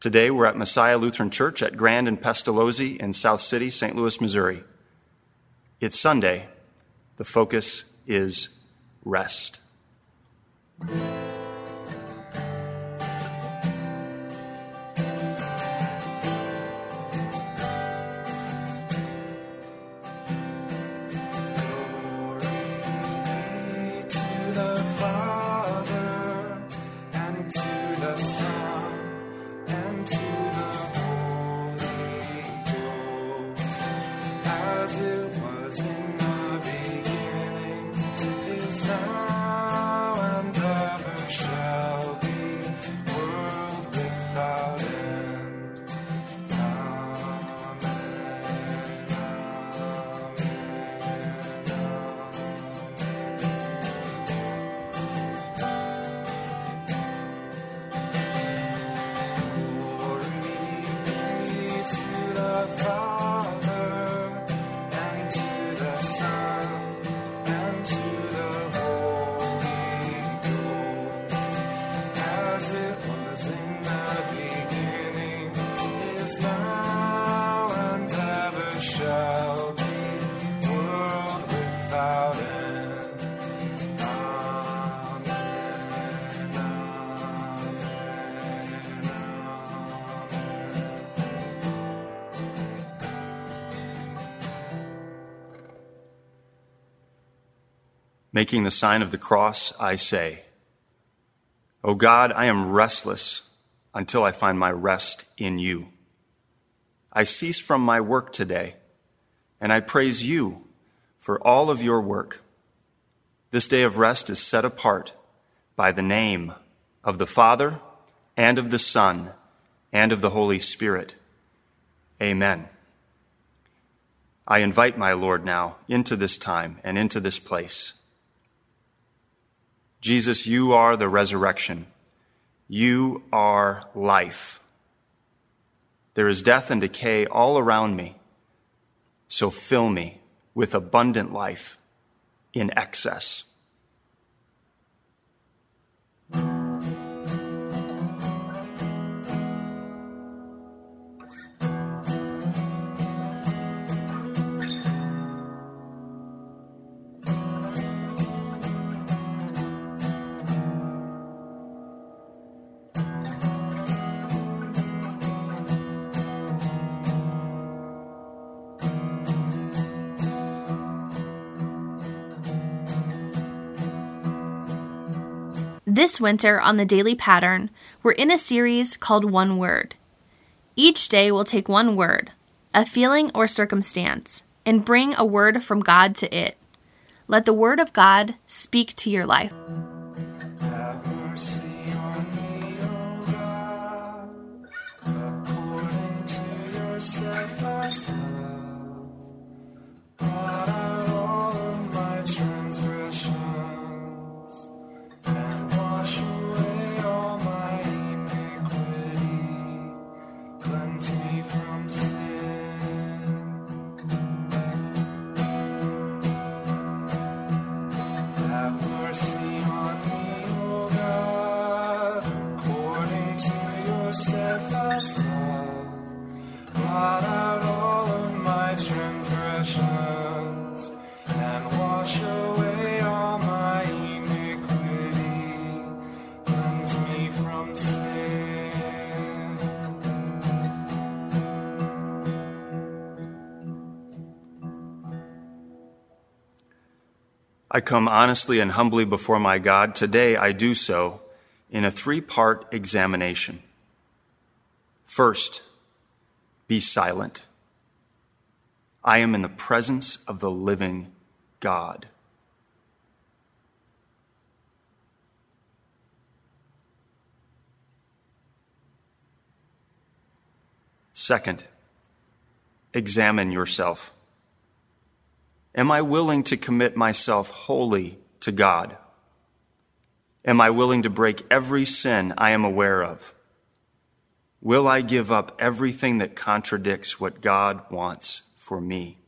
Today, we're at Messiah Lutheran Church at Grand and Pestalozzi in South City, St. Louis, Missouri. It's Sunday. The focus is rest. Making the sign of the cross, I say, O God, I am restless until I find my rest in you. I cease from my work today, and I praise you for all of your work. This day of rest is set apart by the name of the Father, and of the Son, and of the Holy Spirit. Amen. I invite my Lord now into this time and into this place. Jesus, you are the resurrection. You are life. There is death and decay all around me. So fill me with abundant life in excess. This winter on the Daily Pattern, we're in a series called One Word. Each day we'll take one word, a feeling or circumstance, and bring a word from God to it. Let the Word of God speak to your life. Have I come honestly and humbly before my God. Today I do so in a three part examination. First, be silent. I am in the presence of the living God. Second, examine yourself. Am I willing to commit myself wholly to God? Am I willing to break every sin I am aware of? Will I give up everything that contradicts what God wants for me?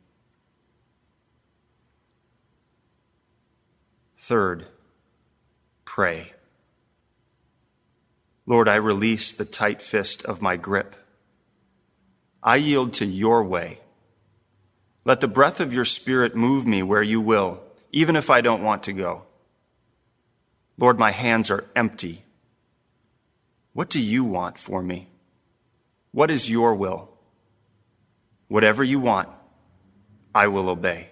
Third, pray. Lord, I release the tight fist of my grip. I yield to your way. Let the breath of your Spirit move me where you will, even if I don't want to go. Lord, my hands are empty. What do you want for me? What is your will? Whatever you want, I will obey.